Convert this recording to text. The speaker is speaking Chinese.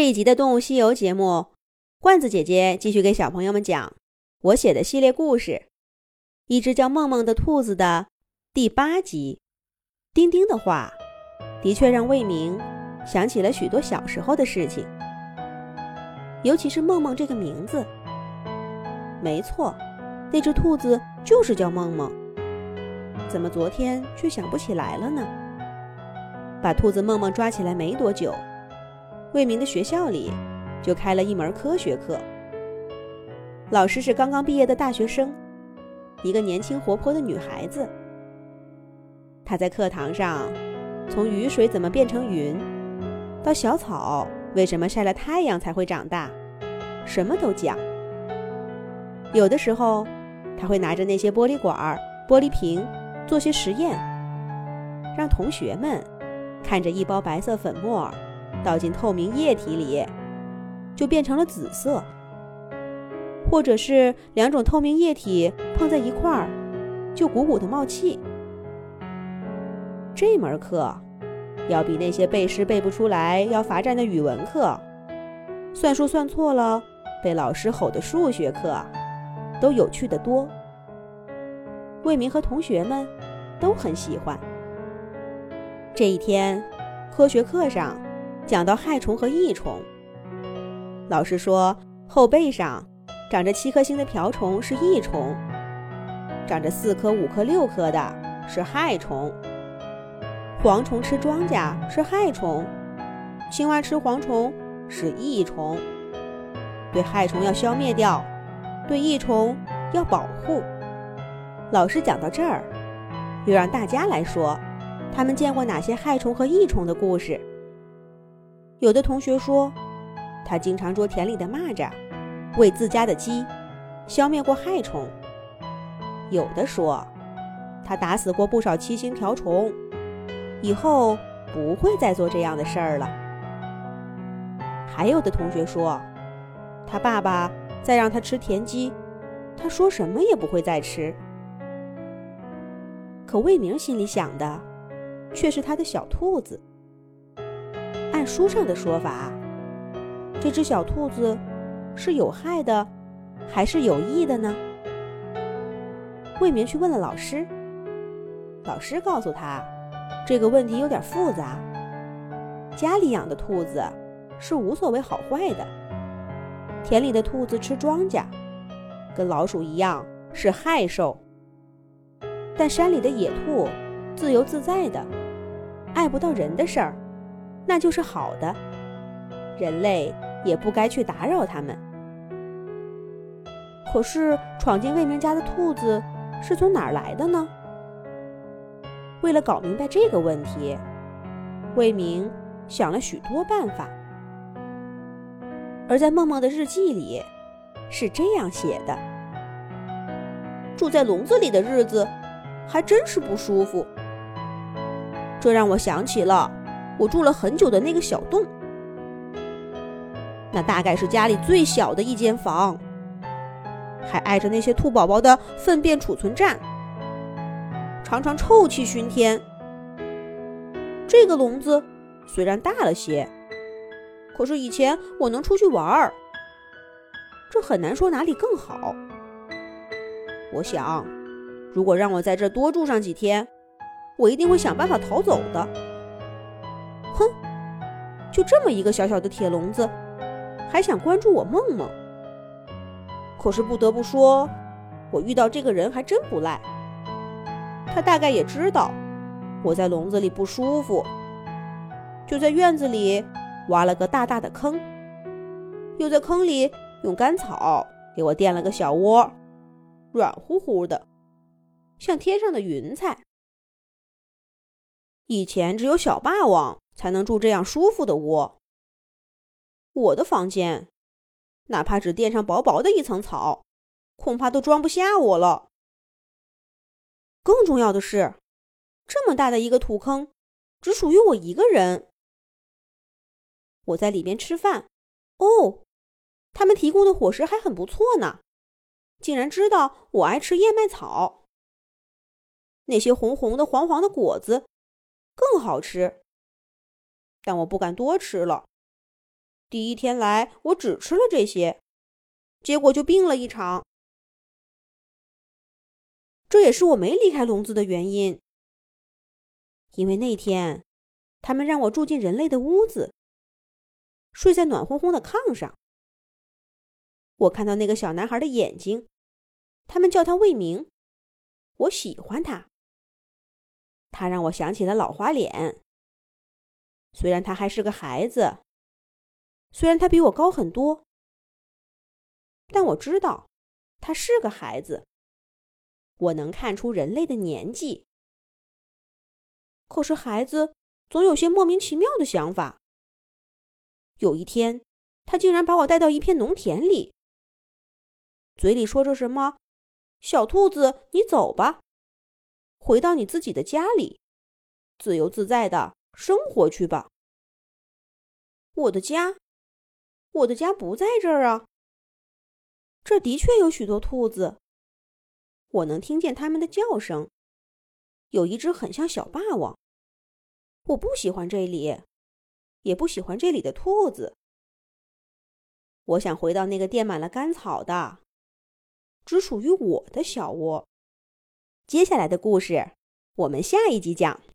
这一集的《动物西游》节目，罐子姐姐继续给小朋友们讲我写的系列故事《一只叫梦梦的兔子》的第八集。丁丁的话，的确让魏明想起了许多小时候的事情，尤其是梦梦这个名字。没错，那只兔子就是叫梦梦。怎么昨天却想不起来了呢？把兔子梦梦抓起来没多久。魏明的学校里就开了一门科学课，老师是刚刚毕业的大学生，一个年轻活泼的女孩子。她在课堂上从雨水怎么变成云，到小草为什么晒了太阳才会长大，什么都讲。有的时候，她会拿着那些玻璃管、玻璃瓶做些实验，让同学们看着一包白色粉末。倒进透明液体里，就变成了紫色；或者是两种透明液体碰在一块儿，就鼓鼓的冒气。这门课要比那些背诗背不出来要罚站的语文课、算术算错了被老师吼的数学课都有趣的多。魏明和同学们都很喜欢。这一天，科学课上。讲到害虫和益虫，老师说后背上长着七颗星的瓢虫是益虫，长着四颗、五颗、六颗的是害虫。蝗虫吃庄稼是害虫，青蛙吃蝗虫是益虫。对害虫要消灭掉，对益虫要保护。老师讲到这儿，又让大家来说，他们见过哪些害虫和益虫的故事。有的同学说，他经常捉田里的蚂蚱，喂自家的鸡，消灭过害虫。有的说，他打死过不少七星瓢虫，以后不会再做这样的事儿了。还有的同学说，他爸爸再让他吃田鸡，他说什么也不会再吃。可魏明心里想的，却是他的小兔子。按书上的说法，这只小兔子是有害的，还是有益的呢？魏明去问了老师，老师告诉他，这个问题有点复杂。家里养的兔子是无所谓好坏的，田里的兔子吃庄稼，跟老鼠一样是害兽。但山里的野兔自由自在的，碍不到人的事儿。那就是好的，人类也不该去打扰他们。可是闯进魏明家的兔子是从哪儿来的呢？为了搞明白这个问题，魏明想了许多办法。而在梦梦的日记里，是这样写的：住在笼子里的日子，还真是不舒服。这让我想起了。我住了很久的那个小洞，那大概是家里最小的一间房，还挨着那些兔宝宝的粪便储存站，常常臭气熏天。这个笼子虽然大了些，可是以前我能出去玩儿，这很难说哪里更好。我想，如果让我在这多住上几天，我一定会想办法逃走的。就这么一个小小的铁笼子，还想关注我梦梦？可是不得不说，我遇到这个人还真不赖。他大概也知道我在笼子里不舒服，就在院子里挖了个大大的坑，又在坑里用干草给我垫了个小窝，软乎乎的，像天上的云彩。以前只有小霸王。才能住这样舒服的窝。我的房间，哪怕只垫上薄薄的一层草，恐怕都装不下我了。更重要的是，这么大的一个土坑，只属于我一个人。我在里面吃饭，哦，他们提供的伙食还很不错呢，竟然知道我爱吃燕麦草。那些红红的、黄黄的果子更好吃。但我不敢多吃了，第一天来，我只吃了这些，结果就病了一场。这也是我没离开笼子的原因，因为那天他们让我住进人类的屋子，睡在暖烘烘的炕上。我看到那个小男孩的眼睛，他们叫他魏明，我喜欢他。他让我想起了老花脸。虽然他还是个孩子，虽然他比我高很多，但我知道他是个孩子。我能看出人类的年纪，可是孩子总有些莫名其妙的想法。有一天，他竟然把我带到一片农田里，嘴里说着什么：“小兔子，你走吧，回到你自己的家里，自由自在的生活去吧。”我的家，我的家不在这儿啊。这的确有许多兔子。我能听见它们的叫声，有一只很像小霸王。我不喜欢这里，也不喜欢这里的兔子。我想回到那个垫满了干草的、只属于我的小窝。接下来的故事，我们下一集讲。